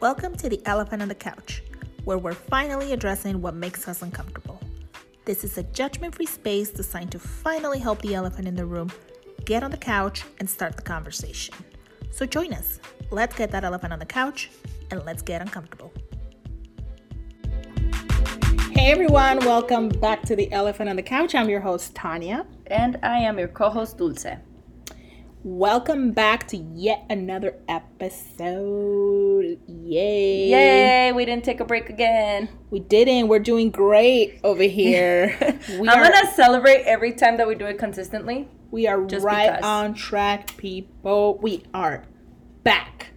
Welcome to the Elephant on the Couch, where we're finally addressing what makes us uncomfortable. This is a judgment free space designed to finally help the elephant in the room get on the couch and start the conversation. So join us. Let's get that elephant on the couch and let's get uncomfortable. Hey everyone, welcome back to the Elephant on the Couch. I'm your host, Tanya. And I am your co host, Dulce. Welcome back to yet another episode. Yay! Yay! We didn't take a break again. We didn't. We're doing great over here. we I'm are, gonna celebrate every time that we do it consistently. We are right because. on track, people. We are back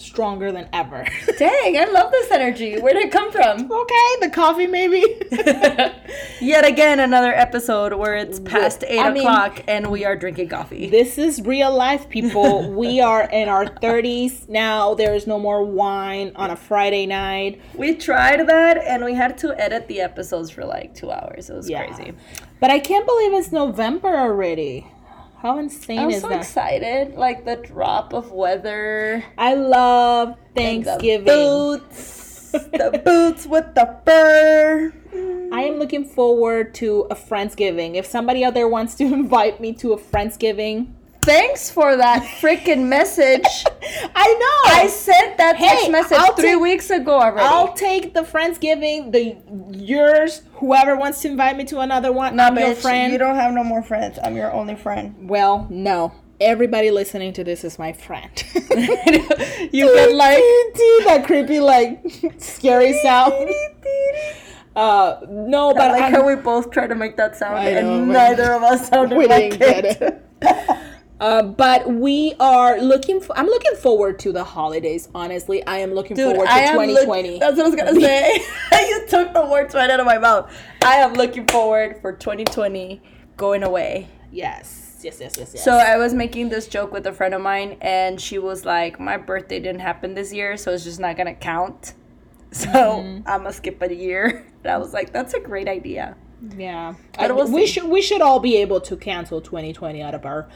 stronger than ever. Dang, I love this energy. Where did it come from? Okay, the coffee maybe. Yet again, another episode where it's past eight I o'clock mean, and we are drinking coffee. This is real life, people. we are in our 30s now. There is no more wine on a Friday night. We tried that and we had to edit the episodes for like two hours. It was yeah. crazy. But I can't believe it's November already. How insane I'm is so that? excited. Like the drop of weather. I love Thanksgiving. the boots. the boots with the fur. Mm. I am looking forward to a Friendsgiving. If somebody out there wants to invite me to a Friendsgiving, Thanks for that freaking message. I know. I sent that hey, text message I'll three take, weeks ago already. I'll take the Friendsgiving, the yours, whoever wants to invite me to another one. No, I'm bitch, your friend. You don't have no more friends. I'm your only friend. Well, no. Everybody listening to this is my friend. you can like that creepy, like scary sound. Uh, no, but I like I'm, how we both try to make that sound, and neither of us sounded we like didn't it. Get it. Uh, but we are looking. For, I'm looking forward to the holidays. Honestly, I am looking Dude, forward to 2020. Look, that's what I was gonna say. you took the words right out of my mouth. I am looking forward for 2020 going away. Yes. Yes, yes, yes, yes. So I was making this joke with a friend of mine, and she was like, "My birthday didn't happen this year, so it's just not gonna count. So mm-hmm. I'm gonna skip a year." And I was like, "That's a great idea." Yeah, I, we should we should all be able to cancel 2020 out of our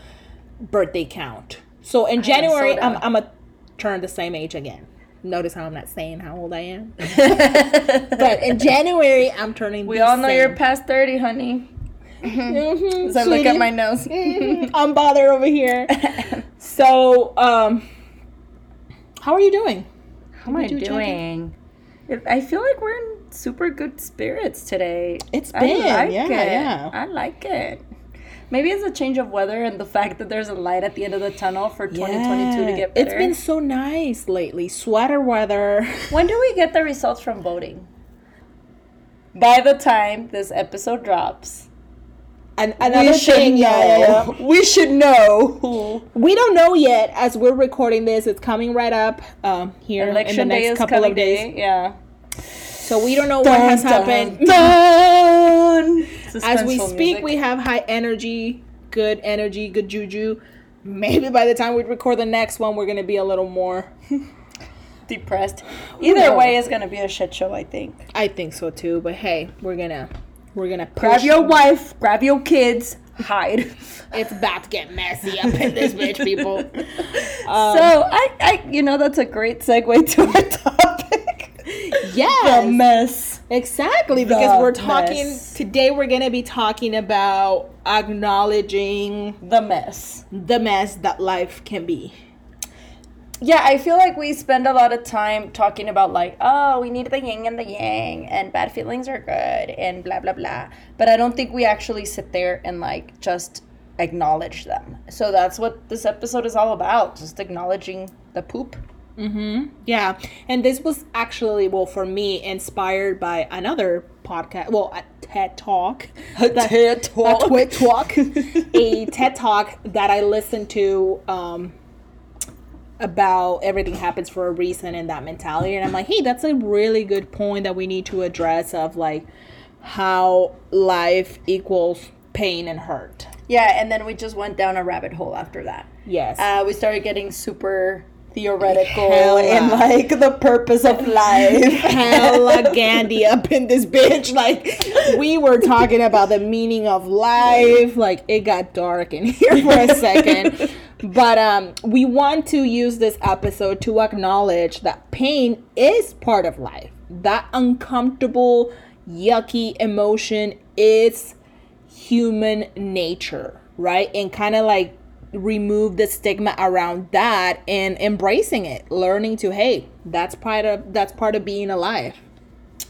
birthday count. So in January, I'm, I'm gonna turn the same age again. Notice how I'm not saying how old I am. but in January, I'm turning. We all know same. you're past thirty, honey. Mm-hmm, As I look at my nose, mm-hmm, I'm bothered over here. so, um, how are you doing? How am I doing? I feel like we're in super good spirits today. It's been, I like yeah, it. yeah. I like it. Maybe it's a change of weather and the fact that there's a light at the end of the tunnel for 2022 yeah, to get better. It's been so nice lately. Sweater weather. when do we get the results from voting? By the time this episode drops. And another we should thing, know. Yeah, yeah, yeah. We should know. We don't know yet. As we're recording this, it's coming right up um, here Election in the next couple of days. Day, yeah. So we don't know dun, what has dun, happened. Dun. As we speak, music. we have high energy, good energy, good juju. Maybe by the time we record the next one, we're gonna be a little more depressed. Either way, it's gonna be a shit show. I think. I think so too. But hey, we're gonna we're gonna grab your wife, grab your kids, hide. it's about to get messy up in this bitch, people. Um, so I, I, you know, that's a great segue to our. Yeah, the mess Exactly, because we're talking mess. today we're going to be talking about acknowledging the mess. The mess that life can be. Yeah, I feel like we spend a lot of time talking about like, oh, we need the yin and the yang and bad feelings are good and blah blah blah. But I don't think we actually sit there and like just acknowledge them. So that's what this episode is all about, just acknowledging the poop. Mm-hmm. Yeah. And this was actually, well, for me, inspired by another podcast. Well, a TED Talk. A that, TED Talk. A TED Talk. a TED Talk that I listened to um, about everything happens for a reason and that mentality. And I'm like, hey, that's a really good point that we need to address of like how life equals pain and hurt. Yeah. And then we just went down a rabbit hole after that. Yes. Uh, we started getting super theoretical Hella. and like the purpose of life. Hella Gandhi up in this bitch. Like we were talking about the meaning of life. Like it got dark in here for a second. but um, we want to use this episode to acknowledge that pain is part of life. That uncomfortable, yucky emotion is human nature, right? And kind of like remove the stigma around that and embracing it, learning to hey, that's part of that's part of being alive.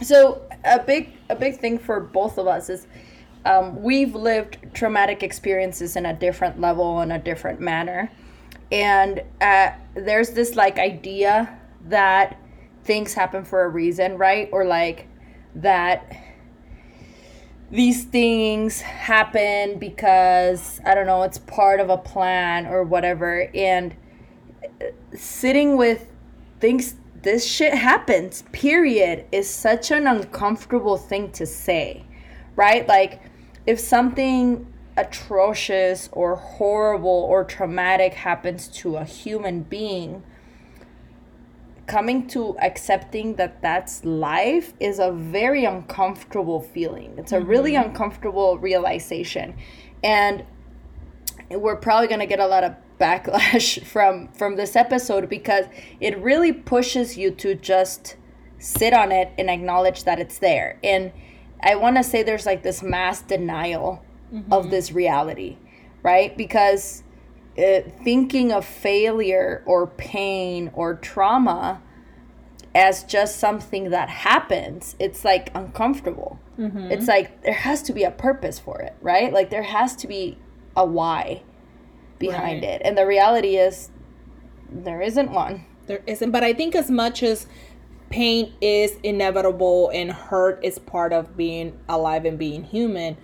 So a big a big thing for both of us is um, we've lived traumatic experiences in a different level in a different manner, and uh, there's this like idea that things happen for a reason, right? Or like that these things happen because I don't know, it's part of a plan or whatever. And uh, sitting with things, this shit happens, period, is such an uncomfortable thing to say, right? Like, if something atrocious or horrible or traumatic happens to a human being, coming to accepting that that's life is a very uncomfortable feeling. It's a mm-hmm. really uncomfortable realization. And we're probably going to get a lot of backlash from from this episode because it really pushes you to just sit on it and acknowledge that it's there. And I want to say there's like this mass denial mm-hmm. of this reality, right? Because uh, thinking of failure or pain or trauma as just something that happens, it's like uncomfortable. Mm-hmm. It's like there has to be a purpose for it, right? Like there has to be a why behind right. it. And the reality is there isn't one. There isn't. But I think as much as pain is inevitable and hurt is part of being alive and being human,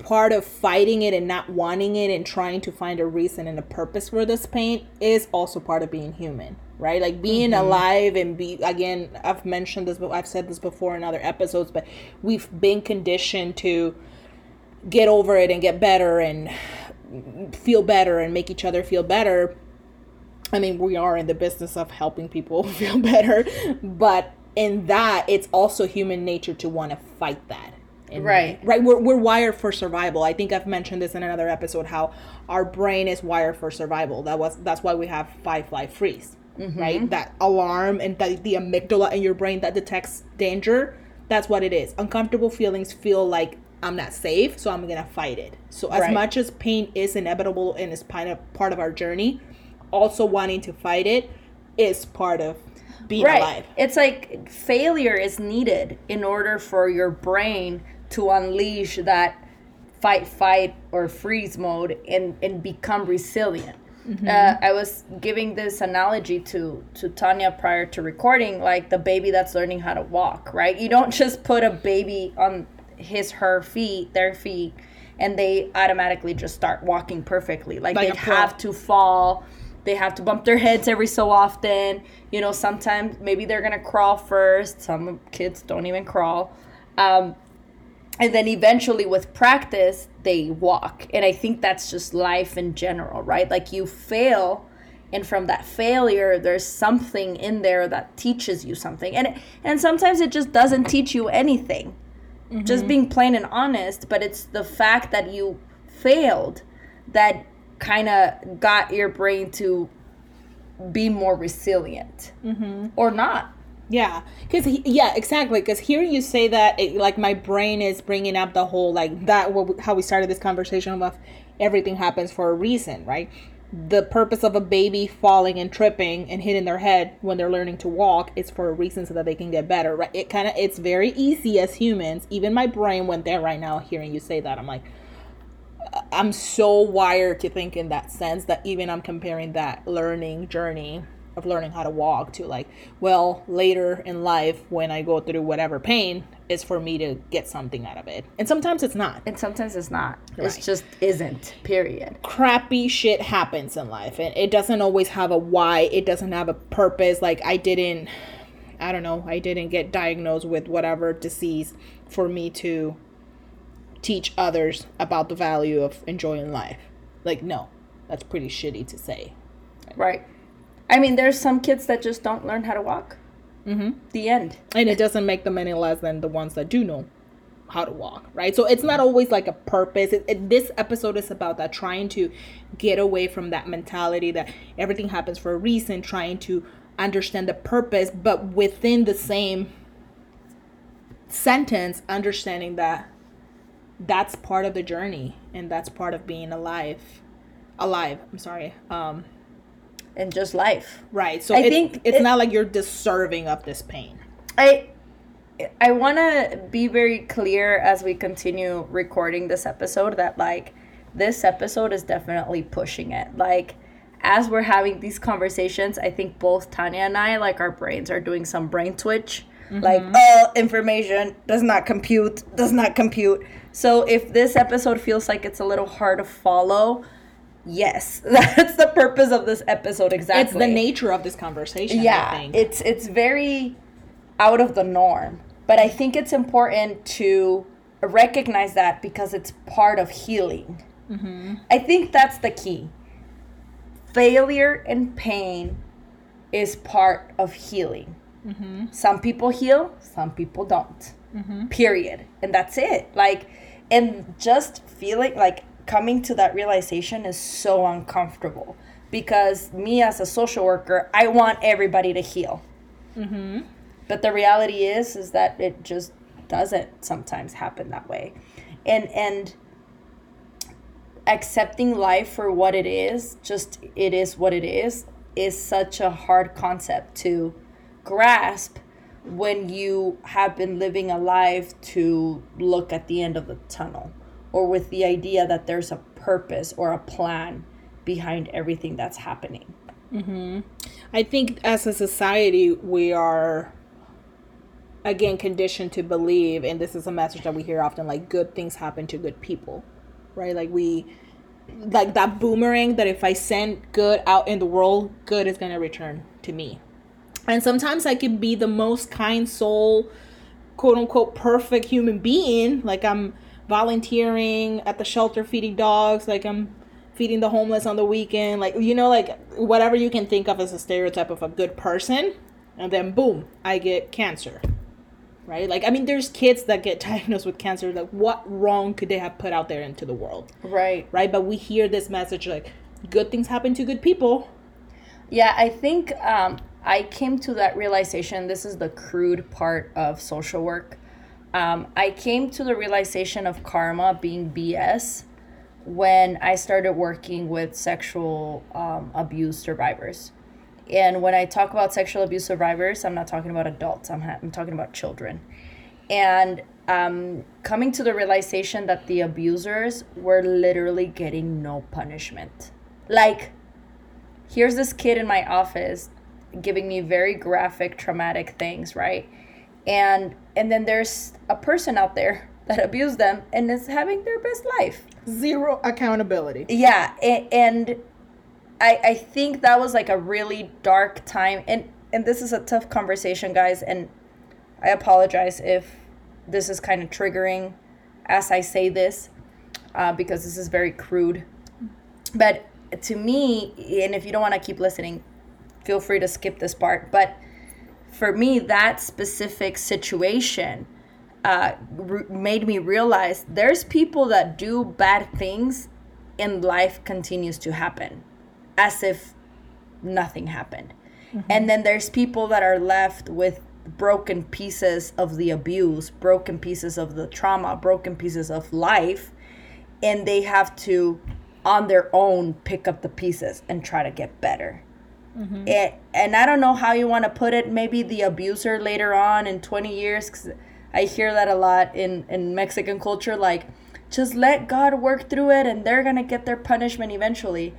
part of fighting it and not wanting it and trying to find a reason and a purpose for this pain is also part of being human right? Like being mm-hmm. alive and be again i've mentioned this but i've said this before in other episodes but we've been conditioned to get over it and get better and feel better and make each other feel better. I mean we are in the business of helping people feel better but in that it's also human nature to want to fight that in right right we're, we're wired for survival i think i've mentioned this in another episode how our brain is wired for survival that was that's why we have fight flight freeze mm-hmm. right that alarm and that the amygdala in your brain that detects danger that's what it is uncomfortable feelings feel like i'm not safe so i'm gonna fight it so as right. much as pain is inevitable and is part of part of our journey also wanting to fight it is part of being right. alive. It's like failure is needed in order for your brain to unleash that fight, fight, or freeze mode and, and become resilient. Mm-hmm. Uh, I was giving this analogy to to Tanya prior to recording, like the baby that's learning how to walk, right? You don't just put a baby on his her feet, their feet, and they automatically just start walking perfectly. Like, like they have to fall, they have to bump their heads every so often. You know, sometimes maybe they're gonna crawl first. Some kids don't even crawl. Um, and then eventually with practice they walk. And i think that's just life in general right? Like you fail and from that failure there's something in there that teaches you something. And and sometimes it just doesn't teach you anything. Mm-hmm. just being plain and honest but it's the fact that you failed that kind of got your brain to be more resilient. Mm-hmm. or not yeah, because yeah, exactly. Because hearing you say that, it, like my brain is bringing up the whole like that. How we started this conversation of everything happens for a reason, right? The purpose of a baby falling and tripping and hitting their head when they're learning to walk is for a reason so that they can get better, right? It kind of it's very easy as humans. Even my brain went there right now hearing you say that. I'm like, I'm so wired to think in that sense that even I'm comparing that learning journey of learning how to walk to like well later in life when i go through whatever pain is for me to get something out of it. And sometimes it's not. And sometimes it's not. Right. it just isn't period. Crappy shit happens in life and it doesn't always have a why it doesn't have a purpose. Like i didn't i don't know i didn't get diagnosed with whatever disease for me to teach others about the value of enjoying life. Like no that's pretty shitty to say. Right I mean, there's some kids that just don't learn how to walk. Mm-hmm. The end. And it doesn't make them any less than the ones that do know how to walk right so it's not always like a purpose it, it, this episode is about that trying to get away from that mentality that everything happens for a reason trying to understand the purpose but within the same sentence understanding that that's part of the journey and that's part of being alive alive i'm sorry um and just life right so I it's, think it's it- not like you're deserving of this pain I I want to be very clear as we continue recording this episode that like this episode is definitely pushing it. Like as we're having these conversations, I think both Tanya and I like our brains are doing some brain twitch. Mm-hmm. Like, oh, information does not compute, does not compute. So if this episode feels like it's a little hard to follow, yes, that's the purpose of this episode exactly it's the nature of this conversation I yeah think. it's it's very out of the norm but i think it's important to recognize that because it's part of healing. Mm-hmm. I think that's the key. Failure and pain is part of healing. Mm-hmm. Some people heal some people don't. Mm-hmm. Period. And that's it. Like and just feeling like coming to that realization is so uncomfortable because me as a social worker i want everybody to heal. Mm-hmm. But the reality is is that it just doesn't sometimes happen that way. And and accepting life for what it is just it is what it is is such a hard concept to grasp when you have been living a life to look at the end of the tunnel or with the idea that there's a purpose or a plan behind everything that's happening mm-hmm. I think as a society, we are again conditioned to believe, and this is a message that we hear often like good things happen to good people, right? Like we, like that boomerang that if I send good out in the world, good is going to return to me. And sometimes I can be the most kind soul, quote unquote, perfect human being. Like I'm volunteering at the shelter feeding dogs, like I'm feeding the homeless on the weekend, like, you know, like whatever you can think of as a stereotype of a good person. And then boom, I get cancer. Right? Like, I mean, there's kids that get diagnosed with cancer. Like, what wrong could they have put out there into the world? right Right? But we hear this message like, good things happen to good people. Yeah, I think um, I came to that realization. This is the crude part of social work. Um, I came to the realization of karma being BS when I started working with sexual um, abuse survivors. And when I talk about sexual abuse survivors, I'm not talking about adults, I'm, ha- I'm talking about children. And um, coming to the realization that the abusers were literally getting no punishment. Like, here's this kid in my office giving me very graphic traumatic things right and and then there's a person out there that abused them and is having their best life. Zero accountability. yeah a- and i i think that was like a really dark time. And and this is a tough conversation guys and i apologize if this is kind of triggering as i say this uh, because this is very crude. But to me and if you don't want to keep listening feel free to skip this part but for me that specific situation uh, re- made me realize there's people that do bad things and life continues to happen as if nothing happened. And then there's people that are left with broken pieces of the abuse broken pieces of the trauma broken pieces of life and they have to on their own pick up the pieces and try to get better Mm-hmm. it, and i don't know how you want to put it maybe the abuser later on in 20 years 'cause i hear that a lot in in mexican culture like just let god work through it and they're gonna get their punishment eventually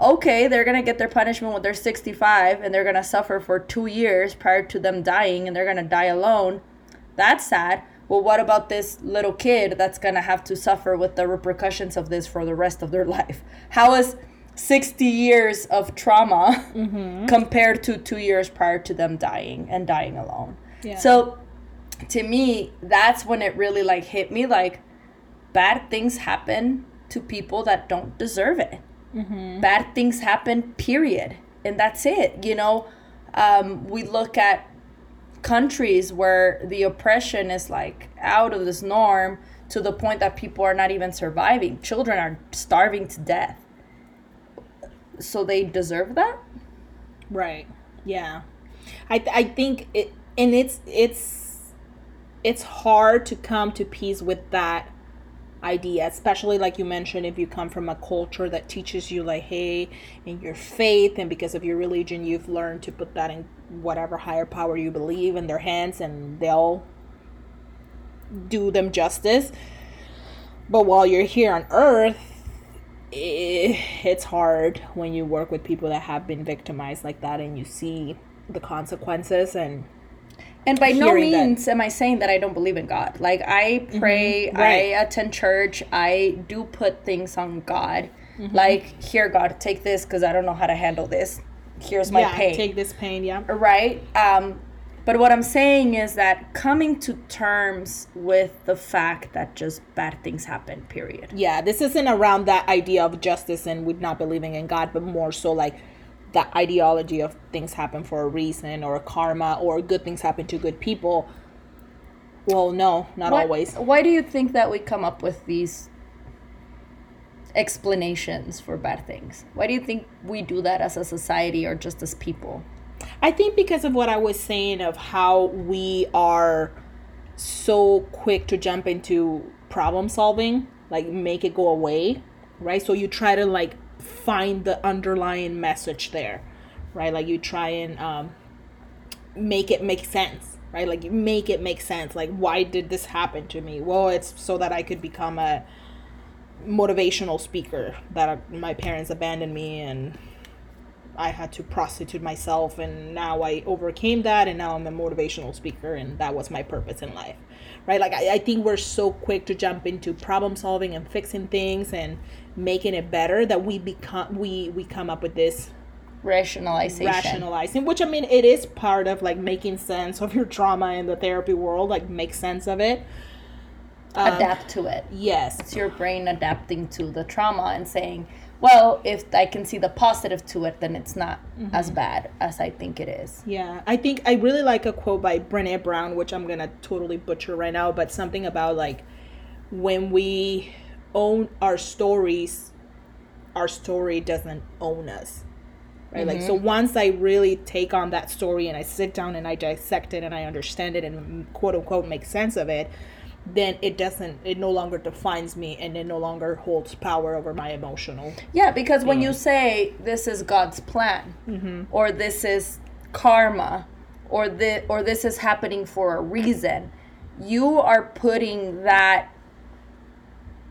okay they're gonna get their punishment when they're 65 and they're gonna suffer for two years prior to them dying and they're gonna die alone that's sad. Well, what about this little kid that's gonna have to suffer with the repercussions of this for the rest of their life? How is 60 years of trauma compared to two years prior to them dying and dying alone? Yeah. So, to me, that's when it really like hit me like bad things happen to people that don't deserve it bad things happen period and that's it you know um, we look at countries where the oppression is like out of this norm to the point that people are not even surviving. Children are starving to death. So they deserve that? Right. Yeah. I th- I think it and it's it's it's hard to come to peace with that idea, especially like you mentioned if you come from a culture that teaches you like hey, in your faith and because of your religion you've learned to put that in whatever higher power you believe in their hands and they'll do them justice. But while you're here on earth, it's hard when you work with people that have been victimized like that and you see the consequences and And by no Hearing that- means am I saying that I don't believe in God. Like I pray, Mm-hmm. Right. I attend church, I do put things on God. Mm-hmm. Like, here, God, take this because I don't know how to handle this. Here's my yeah, pain. take this pain, yeah. right? Um, but what I'm saying is that coming to terms with the fact that just bad things happen, period. Yeah, this isn't around that idea of justice and with not believing in God, but more so like that ideology of things happen for a reason or karma or good things happen to good people. Well, no, not Why- always. Why do you think that we come up with these explanations for bad things? Why do you think we do that as a society or just as people? I think because of what I was saying of how we are so quick to jump into problem solving, like make it go away, right? So you try to like find the underlying message there, right? Like you try and um, make it make sense, right? Like you make it make sense. Like why did this happen to me? Well, it's so that I could become a motivational speaker that my parents abandoned me and I had to prostitute myself, and now I overcame that, and now I'm a motivational speaker, and that was my purpose in life, right? Like I, I think we're so quick to jump into problem solving and fixing things and making it better that we become we we come up with this Rationalization. rationalizing, which I mean it is part of like making sense of your trauma in the therapy world, like make sense of it. Um, Adapt to it. Yes, It's your brain adapting to the trauma and saying, well, if I can see the positive to it, then it's not mm-hmm. as bad as I think it is. Yeah, I think I really like a quote by Brene Brown, which I'm gonna totally butcher right now, but something about like when we own our stories, our story doesn't own us. Right? Like so mm-hmm. once I really take on that story and I sit down and I dissect it and I understand it and quote unquote make sense of it, then it doesn't it no longer defines me and it no longer holds power over my emotional. Yeah, because when you say this is God's plan, mm-hmm. or this is karma, or the or this is happening for a reason, you are putting that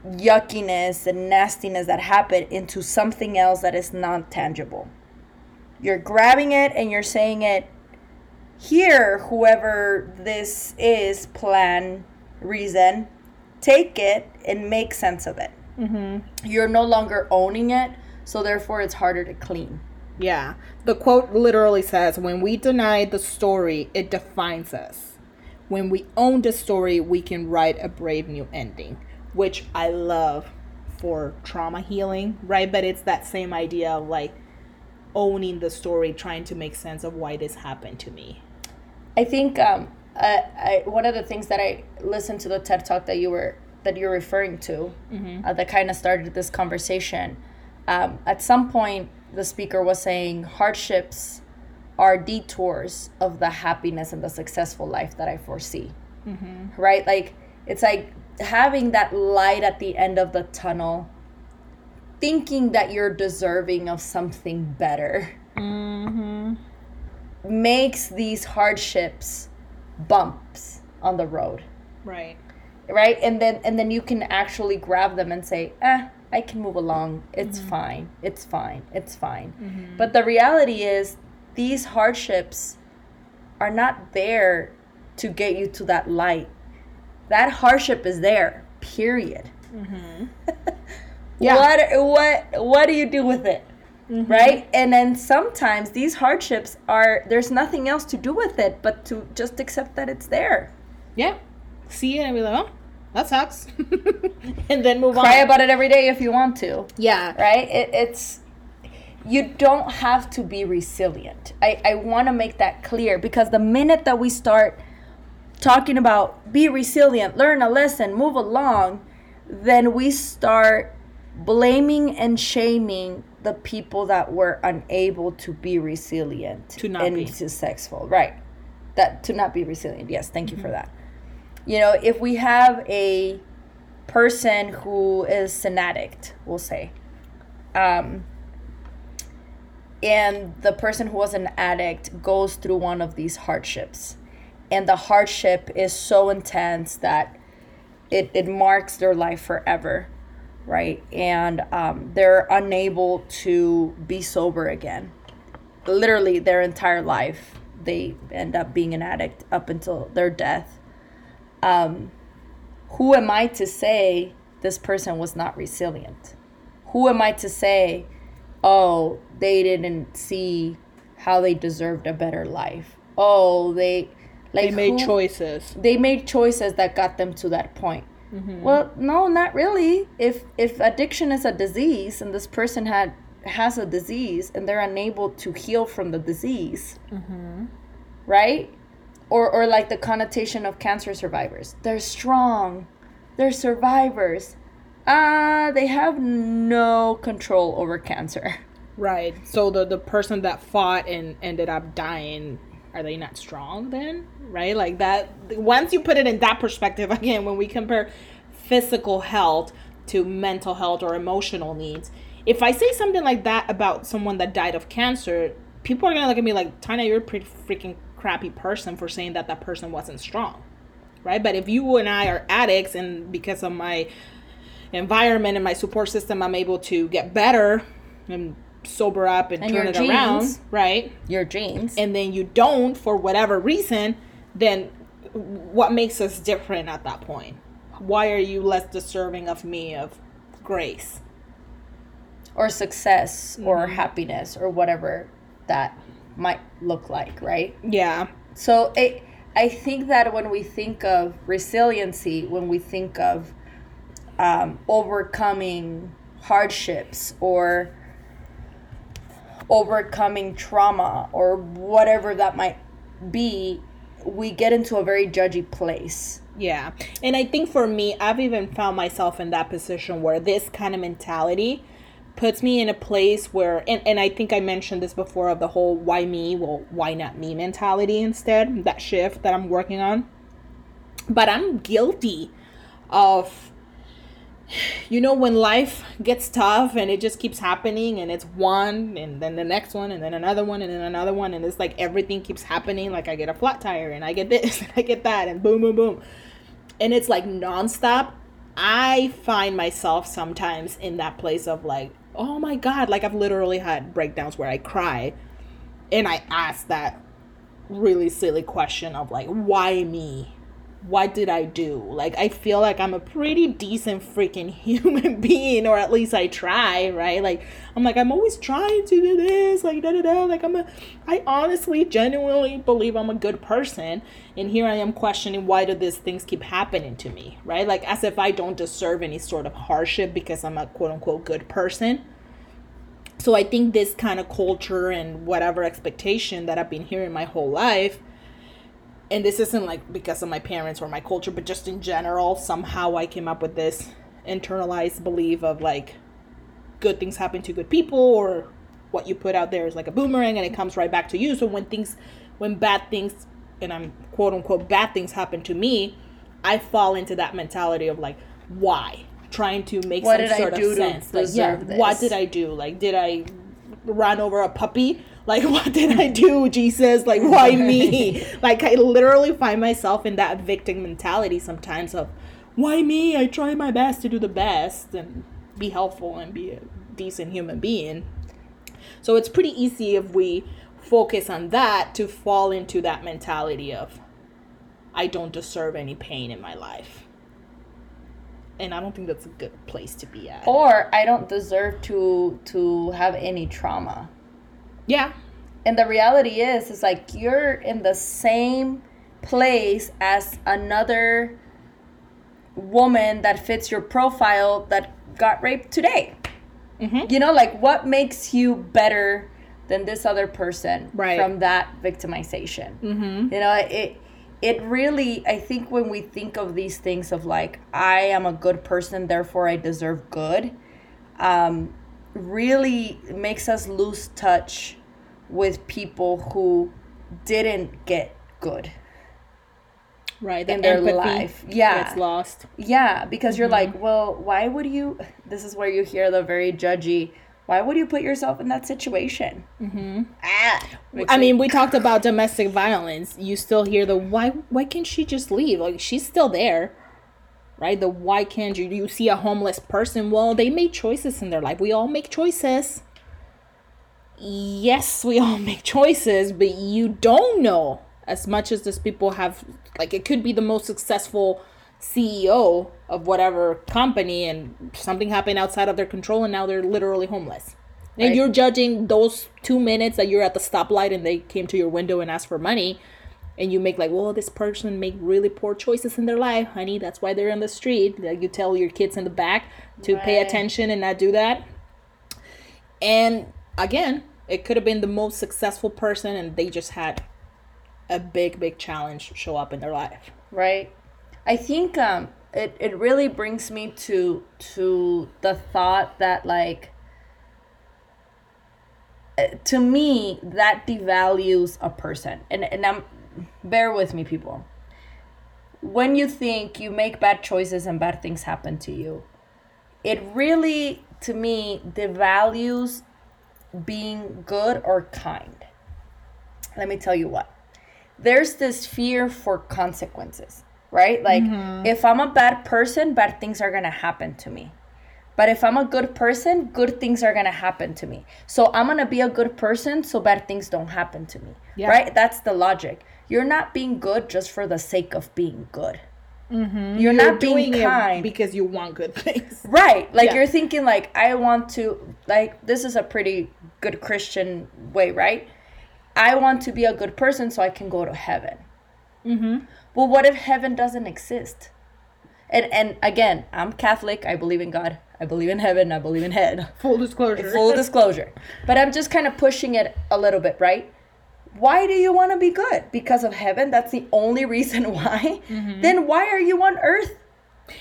yuckiness and nastiness that happened into something else that is non tangible. You're grabbing it and you're saying it here, whoever this is, plan, reason, take it and make sense of it. You're no longer owning it, so therefore it's harder to clean. Yeah. The quote literally says when we deny the story, it defines us. When we own the story, we can write a brave new ending, which I love for trauma healing, right? But it's that same idea of like owning the story, trying to make sense of why this happened to me. I think um, I, I, one of the things that I listened to the TED talk that you were that you're referring to, uh, that kind of started this conversation. Um, at some point, the speaker was saying hardships are detours of the happiness and the successful life that I foresee. Right? Like it's like having that light at the end of the tunnel, thinking that you're deserving of something better makes these hardships bumps on the road. Right. right? And then and then you can actually grab them and say eh i can move along. It's mm-hmm. fine. It's fine. It's fine. Mm-hmm. But the reality is these hardships are not there to get you to that light. That hardship is there period. Mm-hmm. Yeah. what what what do you do with it Mm-hmm. right and then sometimes these hardships are there's nothing else to do with it but to just accept that it's there Yeah. See it and be like, oh, that sucks. and then move cry on. about it every day if you want to yeah. right it, it's you don't have to be resilient. I, I want to make that clear because the minute that we start talking about be resilient, learn a lesson, move along, then we start blaming and shaming the people that were unable to be resilient To not and be. successful. Right. That to not be resilient. Yes, thank you for that. You know, if we have a person who is an addict, we'll say, um, and the person who was an addict goes through one of these hardships and the hardship is so intense that it, it marks their life forever right? And um, they're unable to be sober again. Literally their entire life they end up being an addict up until their death. Um, who am i to say this person was not resilient? Who am i to say oh they didn't see how they deserved a better life? Oh they like They made who- choices. they made choices that got them to that point well no not really. If if addiction is a disease and this person had has a disease and they're unable to heal from the disease right? Or or like the connotation of cancer survivors. They're strong. They're survivors. Ah they have no control over cancer. Right. So the the person that fought and ended up dying, are they not strong then? Right? Like that once you put it in that perspective again when we compare physical health to mental health or emotional needs. If I say something like that about someone that died of cancer, people are to look at me like, Tina, you're a pretty freaking crappy person for saying that that person wasn't strong." Right? But if you and I are addicts and because of my environment and my support system I'm able to get better and sober up and, And turn it around, right? your genes And then you don't for whatever reason, then what makes us different at that point? Why are you less deserving of me of grace? or success or happiness or whatever that might look like right Yeah. So it, I think that when we think of resiliency, when we think of um, overcoming hardships or overcoming trauma or whatever that might be, we get into a very judgy place. Yeah. And I think for me, I've even found myself in that position where this kind of mentality puts me in a place where and, and I think I mentioned this before of the whole why me, well, why not me mentality instead, that shift that I'm working on. But I'm guilty of you know when life gets tough and it just keeps happening and it's one and then the next one and then another one and then another one and it's like everything keeps happening like i get a flat tire and i get this and i get that and boom boom boom. And it's like nonstop. I find myself sometimes in that place of like oh my god like i've literally had breakdowns where i cry and i ask that really silly question of like why me what did I do? Like, I feel like I'm a pretty decent freaking human being, or at least I try, right? Like, I'm like, I'm always trying to do this, like, da da da. Like, I'm a, I honestly, genuinely believe I'm a good person. And here I am questioning why do these things keep happening to me, right? Like, as if I don't deserve any sort of hardship because I'm a quote unquote good person. So I think this kind of culture and whatever expectation that I've been hearing my whole life and this isn't like because of my parents or my culture, but just in general, somehow I came up with this internalized belief of like good things happen to good people or what you put out there is like a boomerang and it comes right back to you. So when things when bad things and I'm quote unquote bad things happen to me, I fall into that mentality of like why? Trying to make What some I sort do of sense. Like yeah, deserve what did I do? Like did I run over a puppy? Like what did I do, Jesus? Like why me? like I literally find myself in that victim mentality sometimes of why me? I try my best to do the best and be helpful and be a decent human being. So it's pretty easy if we focus on that to fall into that mentality of I don't deserve any pain in my life. And I don't think that's a good place to be at. Or I don't deserve to to have any trauma. Yeah. And the reality is, it's like you're in the same place as another woman that fits your profile that got raped today. You know, like what makes you better than this other person Right. from that victimization? Mm-hmm. You know, it it really I think when we think of these things of like I am a good person, therefore I deserve good, um, really makes us lose touch with people who didn't get good. Right. In their life. Yeah. Gets lost. Yeah, because you're like, well, why would you? This is where you hear the very judgy. Why would you put yourself in that situation? Mm-hmm. Ah, I mean, we talked about domestic violence. You still hear the why why can't she just leave? Like she's still there. Right? The why can't you you see a homeless person? Well, they made choices in their life. We all make choices. Yes, we all make choices, but you don't know as much as these people have like it could be the most successful CEO of whatever company and something happened outside of their control and now they're literally homeless. And Right. you're judging those two minutes that you're at the stoplight and they came to your window and asked for money and you make like, well, this person make really poor choices in their life, honey. That's why they're on the street. Like you tell your kids in the back to pay attention and not do that. And again, it could have been the most successful person and they just had a big, big challenge show up in their life. right? I think um, it it really brings me to to the thought that like uh, to me that devalues a person, and and I'm bear with me, people. When you think you make bad choices and bad things happen to you, it really to me devalues being good or kind. Let me tell you what. There's this fear for consequences, right? Like mm-hmm. if I'm a bad person, bad things are going to happen to me. But if I'm a good person, good things are going to happen to me. So I'm going to be a good person so bad things don't happen to me. Yeah. Right? That's the logic. You're not being good just for the sake of being good. You're, You're not being kind. because you want good things. Right. Like Yeah. you're thinking like I want to like this is a pretty good Christian way, right? I want to be a good person so I can go to heaven. Mm-hmm. Well, what if heaven doesn't exist? And and again, I'm Catholic. I believe in God. I believe in heaven. I believe in head. Full disclosure. Full disclosure. But I'm just kind of pushing it a little bit, right? Why do you want to be good? Because of heaven? That's the only reason why? Mm-hmm. Then why are you on earth?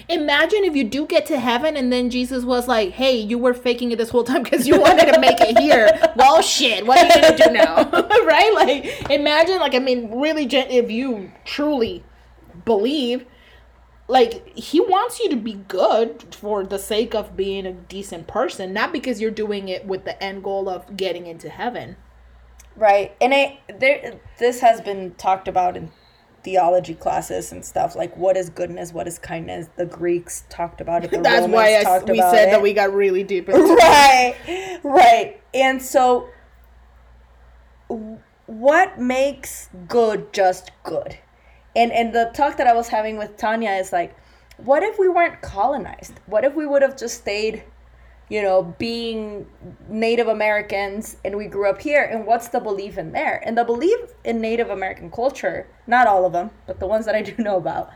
Imagine if you do get to heaven and then Jesus was like, "Hey, you were faking it this whole time because you wanted to make it here." well, shit. What are you gonna do now, right? Like, imagine, like, I mean, really, if you truly believe, like, he wants you to be good for the sake of being a decent person, not because you're doing it with the end goal of getting into heaven. Right. And I there this has been talked about in theology classes and stuff like what is goodness, what is kindness. The Greeks talked about it. The That's Romans why I, we said it. that we got really deep into right right and so what makes good just good and and the talk that i was having with tanya is like what if we weren't colonized what if we would have just stayed you know being native americans and we grew up here and what's the belief in there and the belief in native american culture not all of them but the ones that i do know about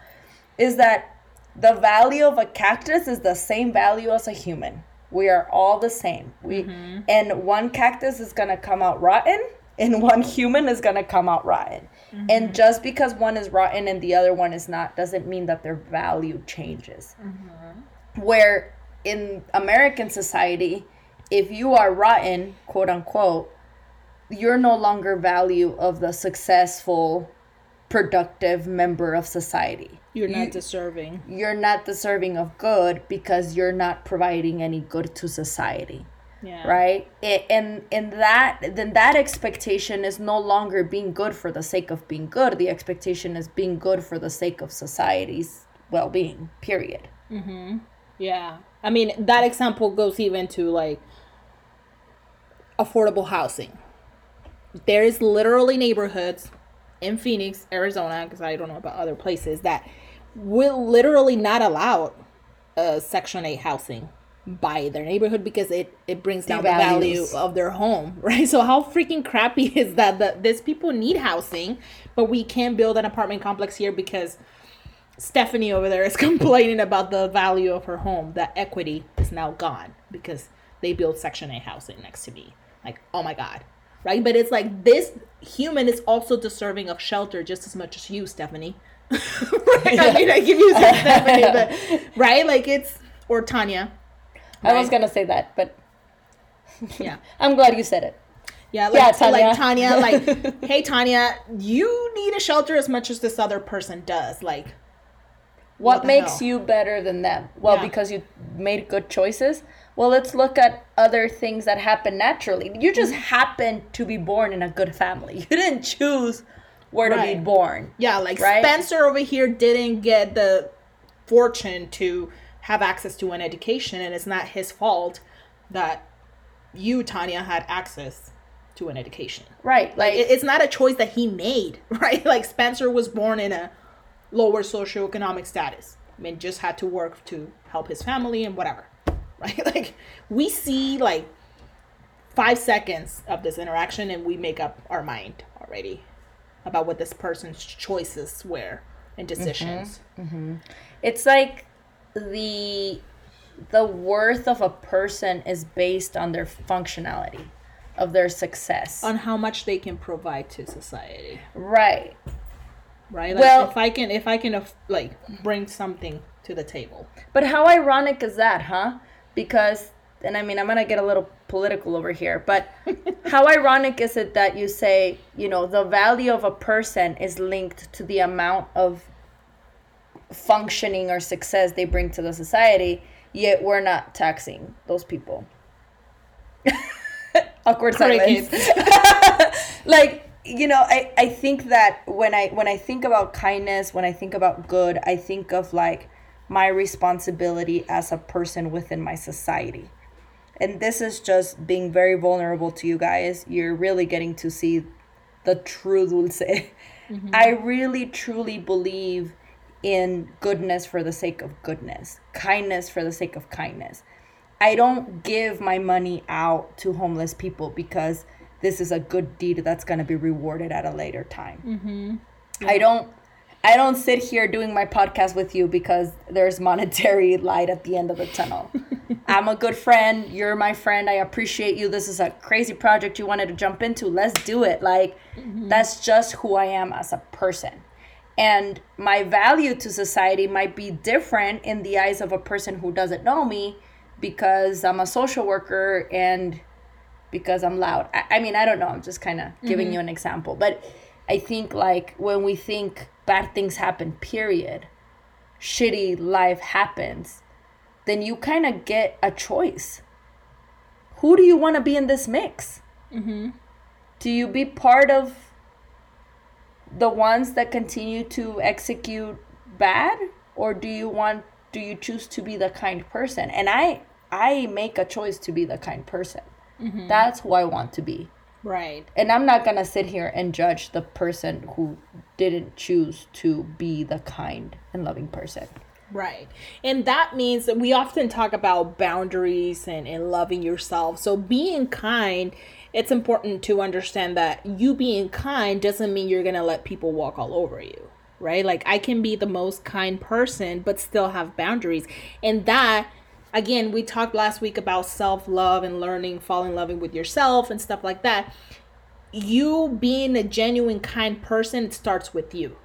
is that the value of a cactus is the same value as a human. We are all the same. We mm-hmm. and one cactus is gonna come out rotten, and one human is gonna come out rotten. Mm-hmm. And just because one is rotten and the other one is not, doesn't mean that their value changes. Mm-hmm. Where in American society, if you are rotten, quote unquote, you're no longer value of the successful, productive member of society You're not You- deserving. you're not deserving of good because you're not providing any good to society Yeah. right it, and and that then that expectation is no longer being good for the sake of being good the expectation is being good for the sake of society's well-being period mm-hmm. Yeah. I mean, that example goes even to like affordable housing. There is literally neighborhoods in Phoenix, Arizona, because I don't know about other places, that will literally not allow uh, Section 8 housing by their neighborhood because it, it brings down the value of their home, right? So how freaking crappy is that that these people need housing, but we can't build an apartment complex here because Stephanie over there is complaining about the value of her home. That equity is now gone because they build Section 8 housing next to me. Like, oh my God. Right? But it's like this human is also deserving of shelter just as much as you, Stephanie. right? I mean, I give you Stephanie, but, right? Like it's, or Tanya. I was gonna say that, but Yeah. I'm glad you said it. Yeah, Yeah, like, like Tanya. Tanya, like, hey Tanya, you need a shelter as much as this other person does. Like, What, makes hell? you better than them? Well, Yeah. because you made good choices. Well, let's look at other things that happen naturally. You just Mm-hmm. happened to be born in a good family. You didn't choose where to be born. yeah, like Right? Spencer over here didn't get the fortune to have access to an education, and it's not his fault that you, Tanya, had access to an education. Right. Like, Like, it's not a choice that he made, right? Like Spencer was born in a lower socioeconomic status. I mean, just had to work to help his family and whatever, right? Like we see like five seconds of this interaction and we make up our mind already about what this person's choices were and mm-hmm. decisions. Mm-hmm. it's like the the worth of a person is based on their functionality of their success. On how much they can provide to society, right. Right? Like Well- if I can, if I can, like bring something to the table. But how ironic is that, huh? Because, and I mean, I'm going to get a little political over here, but how ironic is it that you say, you know, the value of a person is linked to the amount of functioning or success they bring to the society, yet we're not taxing those people? Awkward silence. like you know I, I think that when i when i think about kindness when i think about good i think of like my responsibility as a person within my society. And this is just being very vulnerable to you guys. You're really getting to see the true dulce. Mm-hmm. I really truly believe in goodness for the sake of goodness kindness for the sake of kindness. I don't give my money out to homeless people because this is a good deed that's going to be rewarded at a later time. Mm-hmm. I don't I don't sit here doing my podcast with you because there's monetary light at the end of the tunnel. I'm a good friend, you're my friend, I appreciate you. This is a crazy project you wanted to jump into. Let's do it. Like that's just who I am as a person. And my value to society might be different in the eyes of a person who doesn't know me because I'm a social worker and because I'm loud. I, I mean, I don't know. I'm just kind of giving you an example. But I think, like, when we think bad things happen, period, shitty life happens, then you kind of get a choice. Who do you want to be in this mix? Mm-hmm. Do you be part of the ones that continue to execute bad or do you want do you choose to be the kind person and i i make a choice to be the kind person Mm-hmm. that's who i want to be Right. and i'm not gonna sit here and judge the person who didn't choose to be the kind and loving person Right. And that means that we often talk about boundaries and, and loving yourself. So being kind, it's important to understand that you being kind doesn't mean you're going to let people walk all over you. Right? Like I can be the most kind person but still have boundaries. And that again, we talked last week about self-love and learning falling in love with yourself and stuff like that. You being a genuine kind person, it starts with you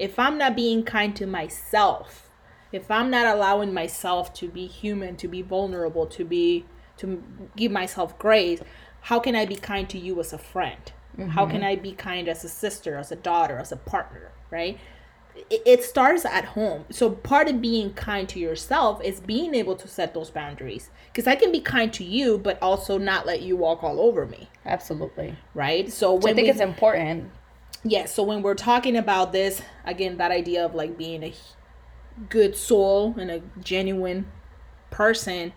if I'm not being kind to myself, if I'm not allowing myself to be human, to be vulnerable, to be to give myself grace, how can I be kind to you as a friend? How can mm-hmm. I be kind as a sister, as a daughter, as a partner, right? It, it starts at home. So part of being kind to yourself is being able to set those boundaries. Because I can be kind to you, but also not let you walk all over me, absolutely right? So i when think we, it's important yeah so when we're talking about this again that idea of like being a good soul and a genuine person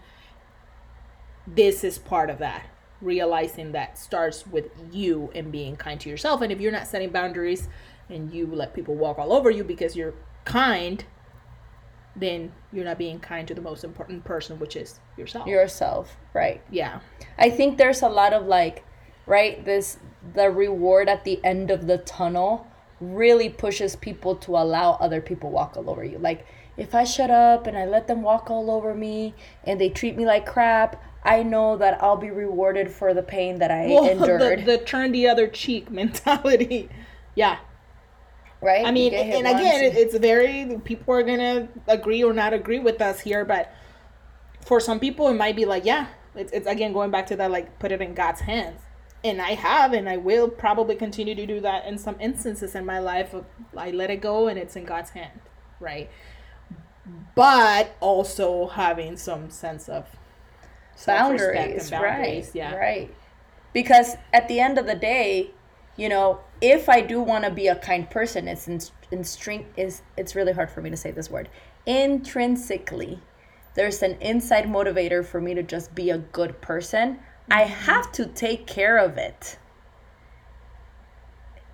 this is part of that realizing that starts with you and being kind to yourself and if you're not setting boundaries and you let people walk all over you because you're kind then you're not being kind to the most important person which is yourself yourself right yeah I think there's a lot of like, right, this the reward at the end of the tunnel really pushes people to allow other people walk all over you. Like if I shut up and I let them walk all over me and they treat me like crap, I know that I'll be rewarded for the pain that I Well, endured. the, the turn the other cheek mentality. Yeah. Right? I mean, and again, it, it's very people are gonna agree or not agree with us here, but for some people, it might be like, yeah, it's, it's again going back to that, like put it in God's hands, and I have, and I will probably continue to do that in some instances in my life. Of, I let it go, and it's in God's hand, right? But also having some sense of boundaries, and right? yeah, Right. Because at the end of the day, you know, if I do want to be a kind person, it's in, in string is it's really hard for me to say this word. Intrinsically, there's an inside motivator for me to just be a good person. I mm-hmm. have to take care of it.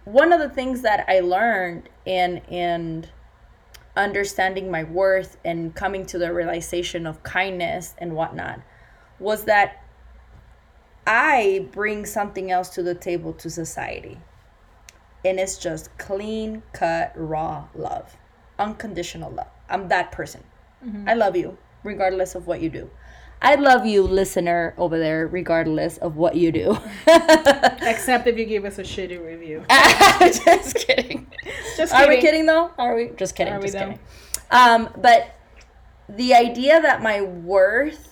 One of the things that I learned in and understanding my worth and coming to the realization of kindness and whatnot was that I bring something else to the table to society. And it's just clean cut, raw love, unconditional love. I'm that person. I love you, regardless of what you do. I love you, listener over there, regardless of what you do. except if you give us a shitty review. just kidding. Just Are we kidding. kidding though? Are we? Just kidding. Are just kidding. Um, but the idea that my worth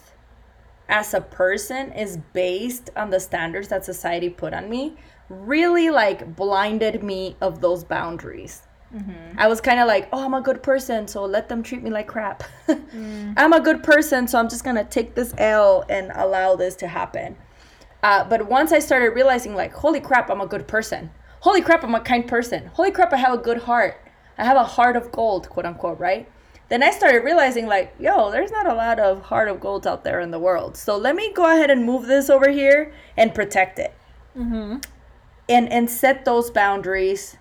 as a person is based on the standards that society put on me really like blinded me of those boundaries. I was kind of like, oh, I'm a good person, so let them treat me like crap. I'm a good person, so I'm just gonna take this L and allow this to happen. Uh, but once I started realizing, like, holy crap, I'm a good person. Holy crap, I'm a kind person. Holy crap, I have a good heart. I have a heart of gold, quote unquote, right? Then I started realizing, like, yo, there's not a lot of heart of gold out there in the world. So let me go ahead and move this over here and protect it. Mm-hmm. And, and set those boundaries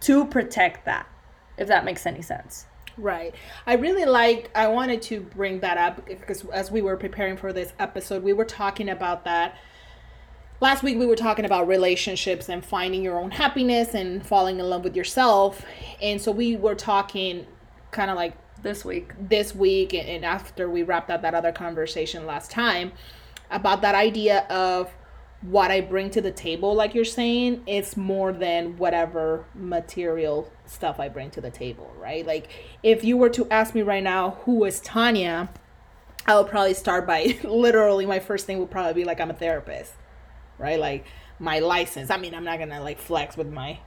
to protect that, if that makes any sense. Right. I really like, I wanted to bring that up because as we were preparing for this episode, we were talking about that. Last week, we were talking about relationships and finding your own happiness and falling in love with yourself. And so we were talking kind of like This week. this week and, and after we wrapped up that other conversation last time about that idea of what I bring to the table, like you're saying, it's more than whatever material stuff I bring to the table, right? Like if you were to ask me right now, who is Tanya, I would probably start by literally my first thing would probably be like I'm a therapist, right? Like my license. I mean, I'm not gonna like flex with my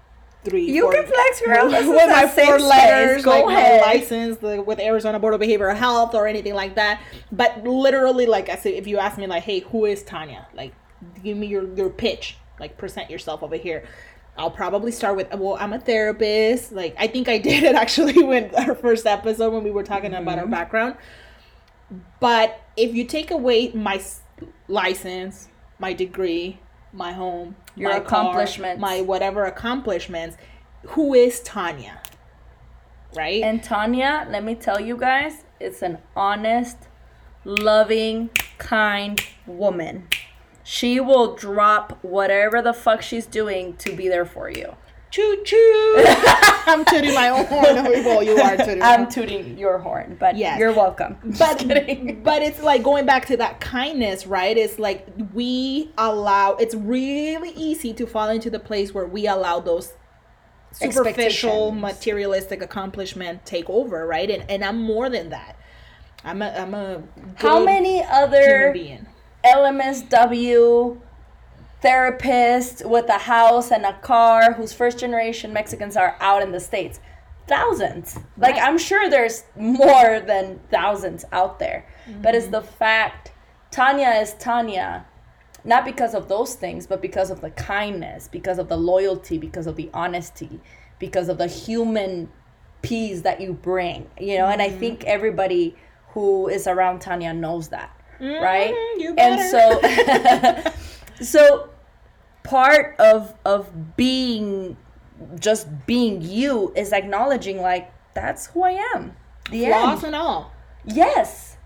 three. You four- can flex, girl. This is with my a four space. letters, Go like ahead. my license the, with Arizona Board of Behavioral Health or anything like that. But literally, like I said, if you ask me, like, hey, who is Tanya? Like, give me your your pitch. Like, present yourself over here. I'll probably start with, well, I'm a therapist. Like, I think I did it actually when our first episode when we were talking about Mm-hmm. our background. But if you take away my license, my degree, my home, Your my car, accomplishments. my whatever accomplishments, who is Tanya? Right? And Tanya, let me tell you guys, it's an honest, loving, kind woman. She will drop whatever the fuck she's doing to be there for you. Choo choo. I'm tooting my own horn. Well, you are tooting. I'm tooting your horn, but Yes. you're welcome. but Just kidding. but it's like going back to that kindness right it's like we allow it's really easy to fall into the place where we allow those superficial materialistic accomplishment take over right and and i'm more than that i'm a i'm a How good many human other being LMSW therapists with a house and a car whose first generation Mexicans are out in the States? Thousands. Like, Right. I'm sure there's more than thousands out there. But it's the fact Tanya is Tanya, not because of those things, but because of the kindness, because of the loyalty, because of the honesty, because of the human peace that you bring, you know? And I think everybody who is around Tanya knows that, right? Mhm, you and so, so part of of being just being you is acknowledging like that's who I am. The flaws and all Yes.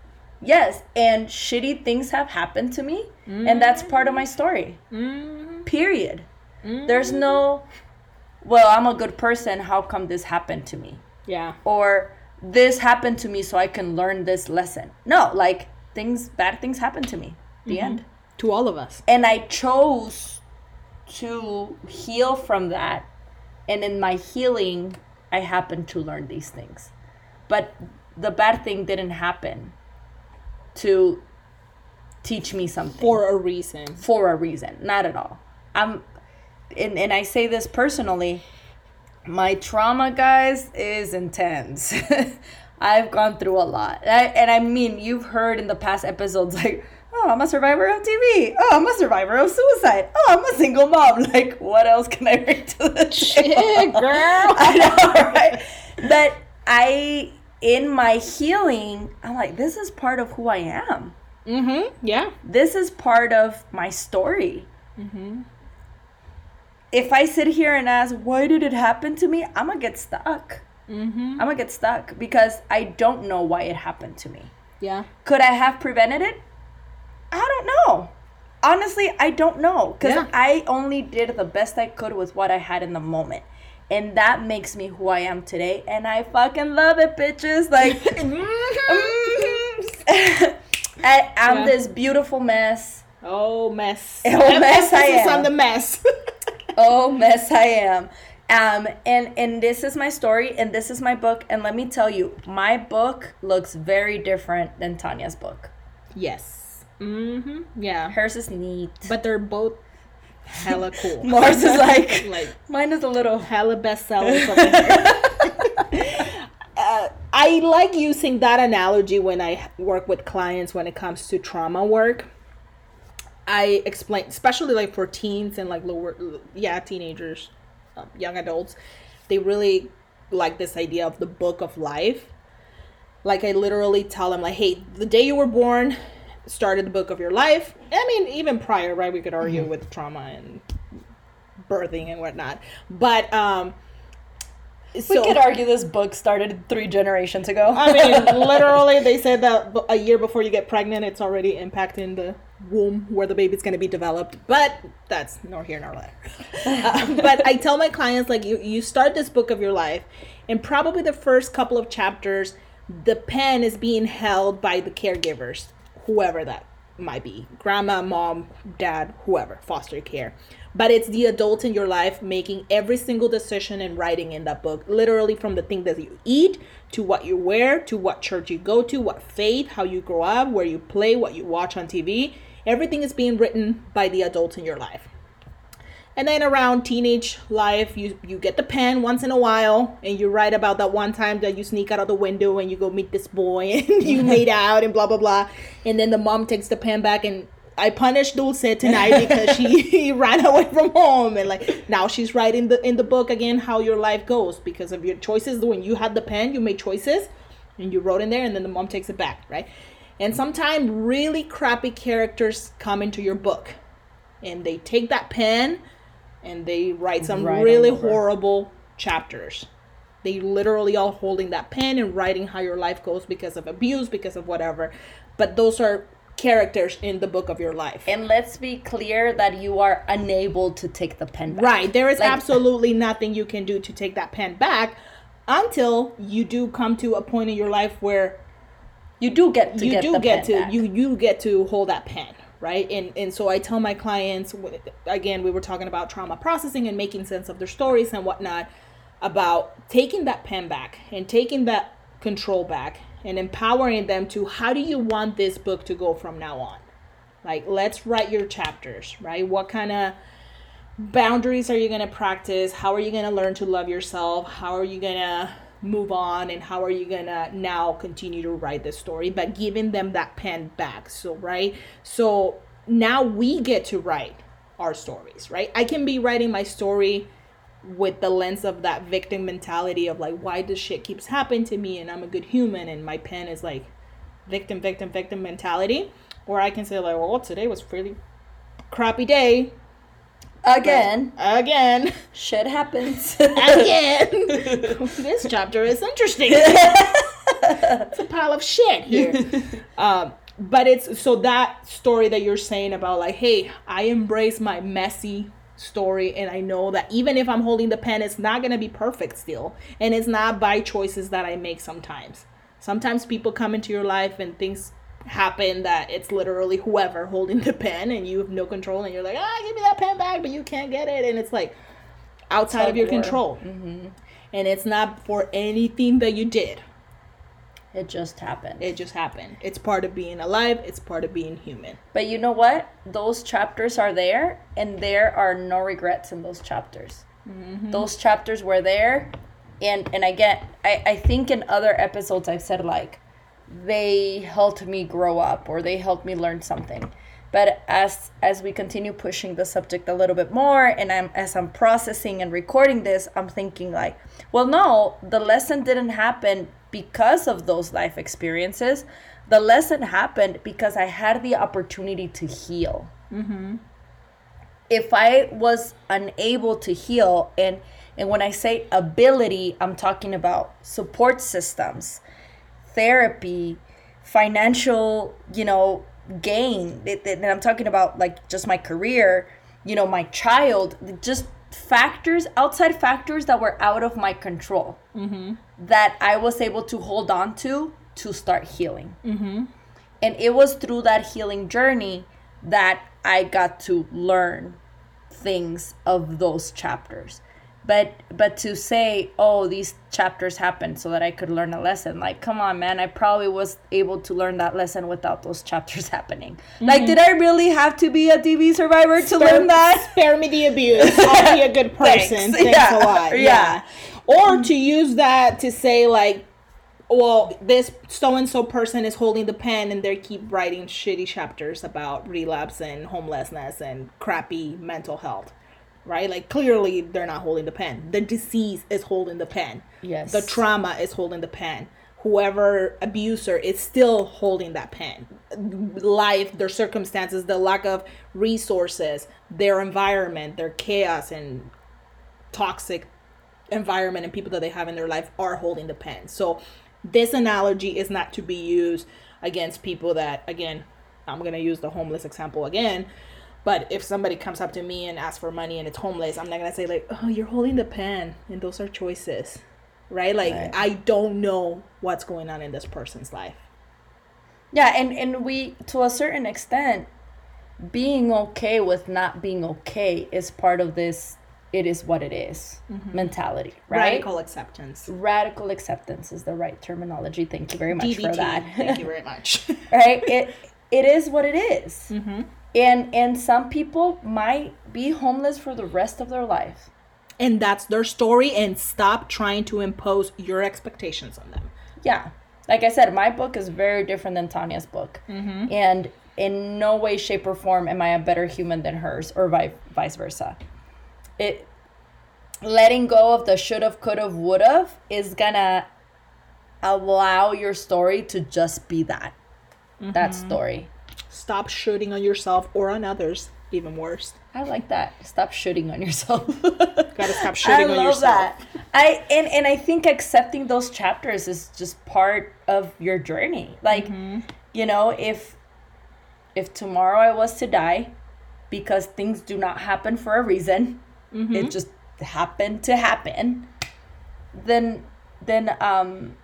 Yes. And shitty things have happened to me. And that's part of my story. Mhm. Period. There's no, well, I'm a good person. How come this happened to me? yeah Or this happened to me so I can learn this lesson. No, like things bad things happened to me. The end. To all of us. And I chose to heal from that. And in my healing, I happened to learn these things. But the bad thing didn't happen to teach me something For a reason. for a reason. Not at all. I'm and, and I say this personally, my trauma guys is intense. I've gone through a lot. And I, and I mean, you've heard in the past episodes like, oh, I'm a survivor of DV. Oh, I'm a survivor of suicide. Oh, I'm a single mom. Like, what else can I bring to the table? Shit, girl. I know, right? But I, in my healing, I'm like, this is part of who I am. Mm-hmm. Yeah. This is part of my story. Mm-hmm. If I sit here and ask, why did it happen to me? I'm gonna get stuck. Mm-hmm. I'm gonna get stuck because I don't know why it happened to me. Yeah. Could I have prevented it? I don't know. Honestly, I don't know because Yeah. I only did the best I could with what I had in the moment. And that makes me who I am today. And I fucking love it, bitches. Like, I, I'm Yeah. this beautiful mess. Oh mess. Oh, mess I am. on the mess. oh mess I am. Um, and and this is my story, and this is my book. And let me tell you, my book looks very different than Tanya's book. yes. Mm-hmm. Yeah. Hers is neat, But they're both hella cool. Mars is like, like mine is a little. hella bestsellers here. uh, I like using that analogy when I work with clients when it comes to trauma work. I explain, especially like for teens and like lower, yeah, teenagers, um, young adults, they really like this idea of the book of life. Like I literally tell them, like, hey, the day you were born started the book of your life. I mean, even prior, right? We could argue with trauma and birthing and whatnot, but um, we could argue this book started three generations ago. I mean, literally, they said that a year before you get pregnant, it's already impacting the womb where the baby's going to be developed. But that's nor here nor there. Uh, but I tell my clients, like, you, you start this book of your life, and probably the first couple of chapters, the pen is being held by the caregivers, whoever that might be grandma, mom, dad, whoever, foster care. But it's the adult in your life making every single decision and writing in that book, literally from the thing that you eat to what you wear to what church you go to, what faith, how you grow up, where you play, what you watch on TV. Everything is being written by the adult in your life. And then around teenage life, you you get the pen once in a while, and you write about that one time that you sneak out of the window and you go meet this boy and you made out and blah blah blah. And then the mom takes the pen back and I punished Dulce tonight because she ran away from home and like now she's writing the in the book again how your life goes because of your choices. When you had the pen, you made choices and you wrote in there, and then the mom takes it back, right? And sometimes really crappy characters come into your book and they take that pen and they write some Write really horrible chapters. They literally all holding that pen and writing how your life goes because of abuse, because of whatever. But those are characters in the book of your life. and let's be clear that you are unable to take the pen back. Right. There is Like- absolutely nothing you can do to take that pen back until you do come to a point in your life where You do get to you get do get to back. you you get to hold that pen right? And and so i tell my clients again we were talking about trauma processing and making sense of their stories and whatnot about taking that pen back and taking that control back and empowering them to how do you want this book to go from now on? Like let's write your chapters right? What kind of boundaries are you going to practice? How are you going to learn to love yourself? How are you going to move on and how are you to now continue to write this story but giving them that pen back so right? So now we get to write our stories right? I can be writing my story with the lens of that victim mentality of like why this shit keeps happening to me and i'm a good human and my pen is like victim victim victim mentality? Or i can say like well today was really crappy day Again, again. Shit happens. again. This chapter is interesting. It's a pile of shit here. Um but it's so that story that you're saying about like hey i embrace my messy story and i know that even if i'm holding the pen it's not going to be perfect still. And it's not by choices that i make sometimes. Sometimes people come into your life and things happen that it's literally whoever holding the pen and you have no control and you're like, ah, give me that pen back, but you can't get it. And it's like outside of your war. control. And it's not for anything that you did. It just happened. It just happened. It's part of being alive, it's part of being human. But you know what? Those chapters are there, and there are no regrets in those chapters. Those chapters were there, and and I get. I I think in other episodes I've said like, they helped me grow up or they helped me learn something. But as as we continue pushing the subject a little bit more, and I'm as I'm processing and recording this, I'm thinking like, well, no, the lesson didn't happen because of those life experiences. The lesson happened because I had the opportunity to heal. Mm-hmm. If I was unable to heal, and and when I say ability, I'm talking about support systems, therapy, financial, you know, gain. And I'm talking about like just my career, you know, my child, just factors, outside factors that were out of my control mm-hmm. that I was able to hold on to to start healing. Mm-hmm. And it was through that healing journey that I got to learn things of those chapters. But but to say, oh, these chapters happened so that I could learn a lesson. Like, come on, man, I probably was able to learn that lesson without those chapters happening. Like, mm-hmm. did I really have to be a DV survivor to learn that? Spare me the abuse. I'll be a good person. Thanks. Thanks, Yeah. a lot. Yeah. Yeah. Or mm-hmm. to use that to say like, well, this so and so person is holding the pen and they keep writing shitty chapters about relapse and homelessness and crappy mental health. Right? Like clearly they're not holding the pen. The disease is holding the pen. Yes. The trauma is holding the pen. Whoever abuser is still holding that pen. Life, their circumstances, the lack of resources, their environment, their chaos and toxic environment and people that they have in their life are holding the pen. So this analogy is not to be used against people that again, I'm going to use the homeless example again. But if somebody comes up to me and asks for money and it's homeless, I'm not to say like, "Oh, you're holding the pen and those are choices." Right? Like Right. I don't know what's going on in this person's life. Yeah, and and we to a certain extent being okay with not being okay is part of this it is what it is mm-hmm. mentality, right? Radical acceptance. Radical acceptance is the right terminology. Thank you very much for that. Thank you very much. right? It it is what it is. Mm-hmm. And and some people might be homeless for the rest of their life. and that's their story and stop trying to impose your expectations on them. Yeah. Like I said, my book is very different than Tanya's book. Mm-hmm. And in no way, shape, or form am I a better human than hers or vi- vice versa. It letting go of the should have, could have, would have is gonna allow your story to just be that. That mm-hmm. story. Stop shoulding on yourself or on others. Even worse. I like that. Stop shoulding on yourself. Gotta stop shoulding I on love that. I and and I think accepting those chapters is just part of your journey. Like, Mm-hmm. you know, if if tomorrow I was to die because things do not happen for a reason, Mm-hmm. it just happened to happen, then then um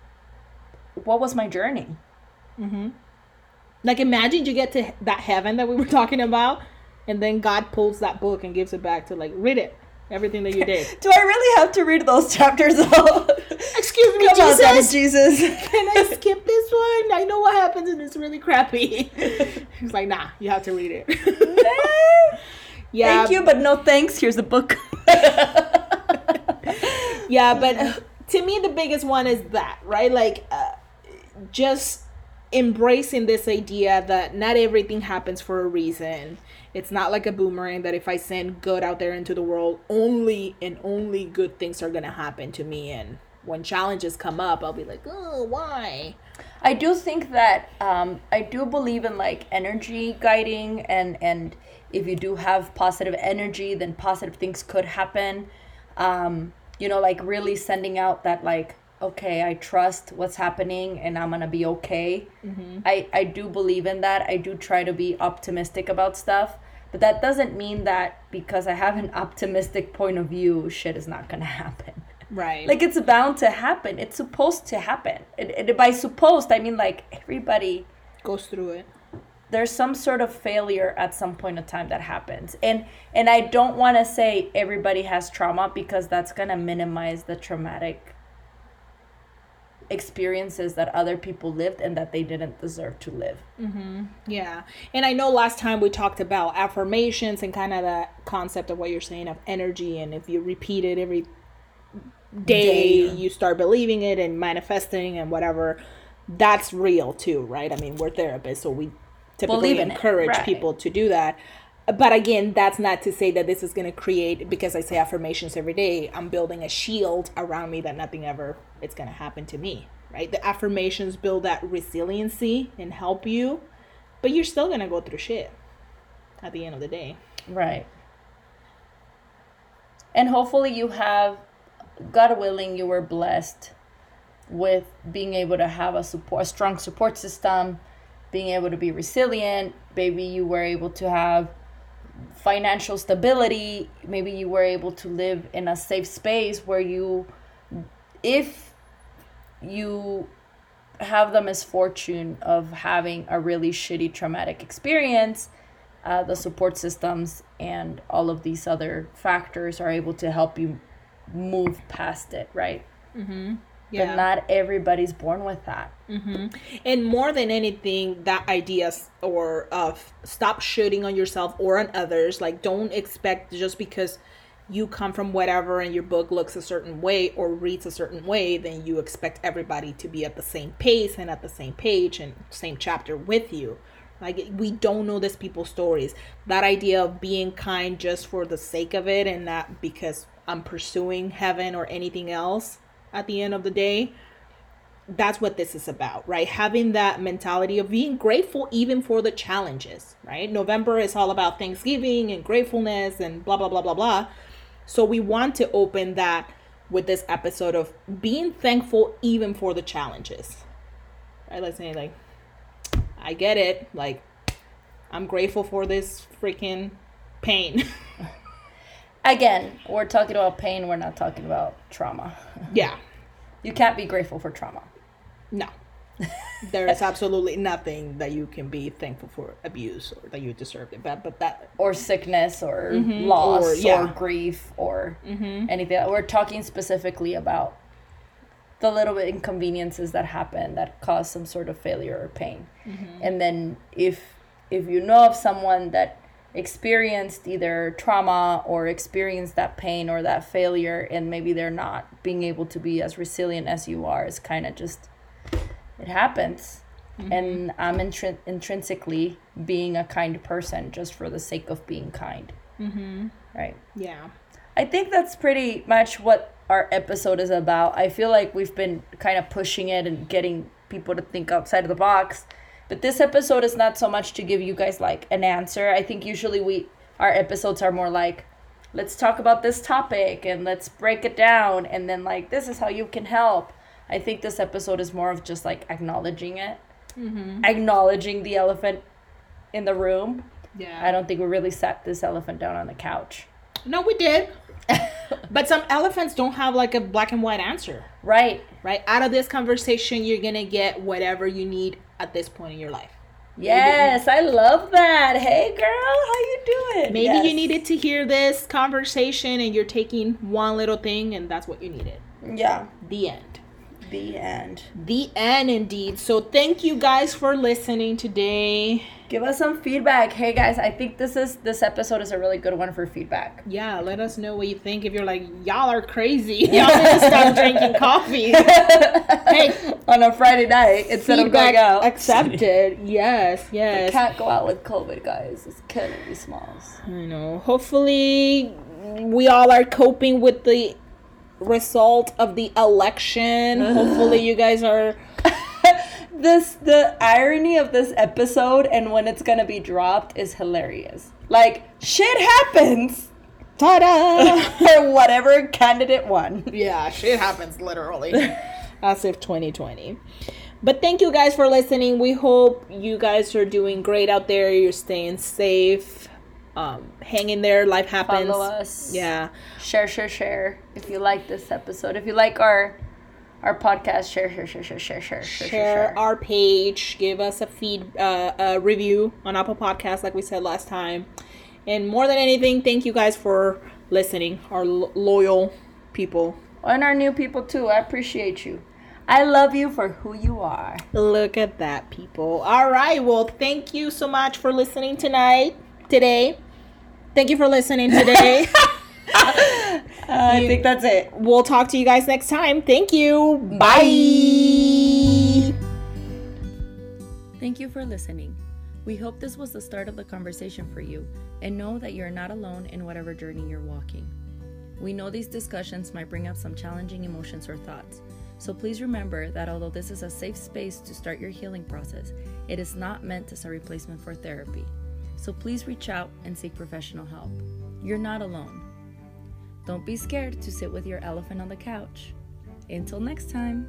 what was my journey? Like imagine you get to that heaven that we were talking about, and then God pulls that book and gives it back to like read it, everything that you did. Do I really have to read those chapters though? Excuse me, Come on, Daddy Jesus. Jesus. Can I skip this one? I know what happens and it's really crappy. He's like, nah, you have to read it. yeah, Thank you, but no thanks. Here's a book. yeah but uh, to me the biggest one is that right like uh, just embracing this idea that not everything happens for a reason. It's not like a boomerang that if i send good out there into the world only and only good things are gonna happen to me. And when challenges come up i'll be like oh why? I do think that um, I do believe in like energy guiding and and if you do have positive energy, then positive things could happen. Um, you know, like really sending out that like okay, I trust what's happening and I'm gonna be okay. Mm-hmm. I I do believe in that. I do try to be optimistic about stuff. But that doesn't mean that because I have an optimistic point of view, shit is not gonna happen. right Like it's bound to happen. It's supposed to happen. And, and by supposed, I mean like everybody goes through it. there's some sort of failure at some point of time that happens and and i don't want to say everybody has trauma because that's going to minimize the traumatic experiences that other people lived and that they didn't deserve to live mm-hmm. Yeah. And I know last time we talked about affirmations and kind of that concept of what you're saying of energy. And if you repeat it every day, Day. you start believing it and manifesting and whatever. That's real too, right? I mean, we're therapists, so we typically Believe in it, encourage right. people to do that. But again, that's not to say that this is going to create because I say affirmations every day, I'm building a shield around me that nothing ever it's going to happen to me, right? The affirmations build that resiliency and help you, but you're still going to go through shit at the end of the day. right and hopefully you have god willing you were blessed with being able to have a support a strong support system being able to be resilient maybe you were able to have financial stability maybe you were able to live in a safe space where you if you have the misfortune of having a really shitty traumatic experience uh, the support systems and all of these other factors are able to help you move past it right but not everybody's born with that mm-hmm. And more than anything, that idea or of stop shoulding on yourself or on others. Like, don't expect just because you come from whatever and your book looks a certain way or reads a certain way, then you expect everybody to be at the same pace and at the same page and same chapter with you. Like, we don't know these people's stories. That idea of being kind just for the sake of it and not because I'm pursuing heaven or anything else at the end of the day that's what this is about, right? Having that mentality of being grateful even for the challenges, right? November is all about Thanksgiving and gratefulness and blah, blah, blah, blah, blah. So we want to open that with this episode of being thankful even for the challenges, right? Let's say, like, I get it. Like, I'm grateful for this freaking pain. again we're talking about pain we're not talking about trauma yeah. you can't be grateful for trauma No. there is absolutely nothing that you can be thankful for abuse or that you deserved it. But but that or sickness or mm-hmm. loss Or- or, grief or mm-hmm. anything. We're talking specifically about the little bit inconveniences that happen that cause some sort of failure or pain. Mm-hmm. And then if if you know of someone that experienced either trauma or experienced that pain or that failure and maybe they're not being able to be as resilient as you are, it's kind of just it happens. And I'm intrin- intrinsically being a kind person just for the sake of being kind. Mm-hmm. Right. yeah. I think that's pretty much what our episode is about. I feel like we've been kind of pushing it and getting people to think outside of the box. But this episode is not so much to give you guys like an answer. I think usually we our episodes are more like let's talk about this topic and let's break it down and then like this is how you can help. I think this episode is more of just like acknowledging it. Mm-hmm. Acknowledging the elephant in the room. Yeah. I don't think we really sat this elephant down on the couch. No, we did. but some elephants don't have like a black and white answer, Right. right? Out of this conversation, you're gonna get whatever you need at this point in your life. Yes, I love that. Hey, girl, how you doing? Maybe Yes. you needed to hear this conversation and you're taking one little thing and that's what you needed. Yeah. The end. The end. The end, indeed. So, thank you guys for listening today. Give us some feedback. Hey guys, I think this is this episode is a really good one for feedback. Yeah, let us know what you think. If you're like, y'all are crazy, y'all need to stop drinking coffee. hey, On a Friday night instead of going out. accepted. Yes, yes. Can't go out with COVID, guys. It's killing me smalls. I know. Hopefully, we all are coping with the result of the election. Hopefully, you guys are. This the irony of this episode and when it's gonna be dropped is hilarious. Like shit happens Ta-da! or whatever candidate won. yeah, shit happens literally. As if 2020. But thank you guys for listening. We hope you guys are doing great out there. You're staying safe. Um, hang in there. Life happens. Follow us. Yeah. share share share if you like this episode if you like our our podcast. Share, share, share, share, share, share, share, share our page. Give us a feed, uh, a review on Apple Podcasts, like we said last time. And more than anything, thank you guys for listening, our lo- loyal people. And our new people too. I appreciate you. I love you for who you are. Look at that, people. All right. Well, thank you so much for listening tonight, today. Thank you for listening today. I think that's it. we'll talk to you guys next time. Thank you. Bye. Thank you for listening. We hope this was the start of the conversation for you and know that you're not alone in whatever journey you're walking. We know these discussions might bring up some challenging emotions or thoughts, so please remember that although this is a safe space to start your healing process, it is not meant as a replacement for therapy. So please reach out and seek professional help. You're not alone. Don't be scared to sit with your elephant on the couch. Until next time.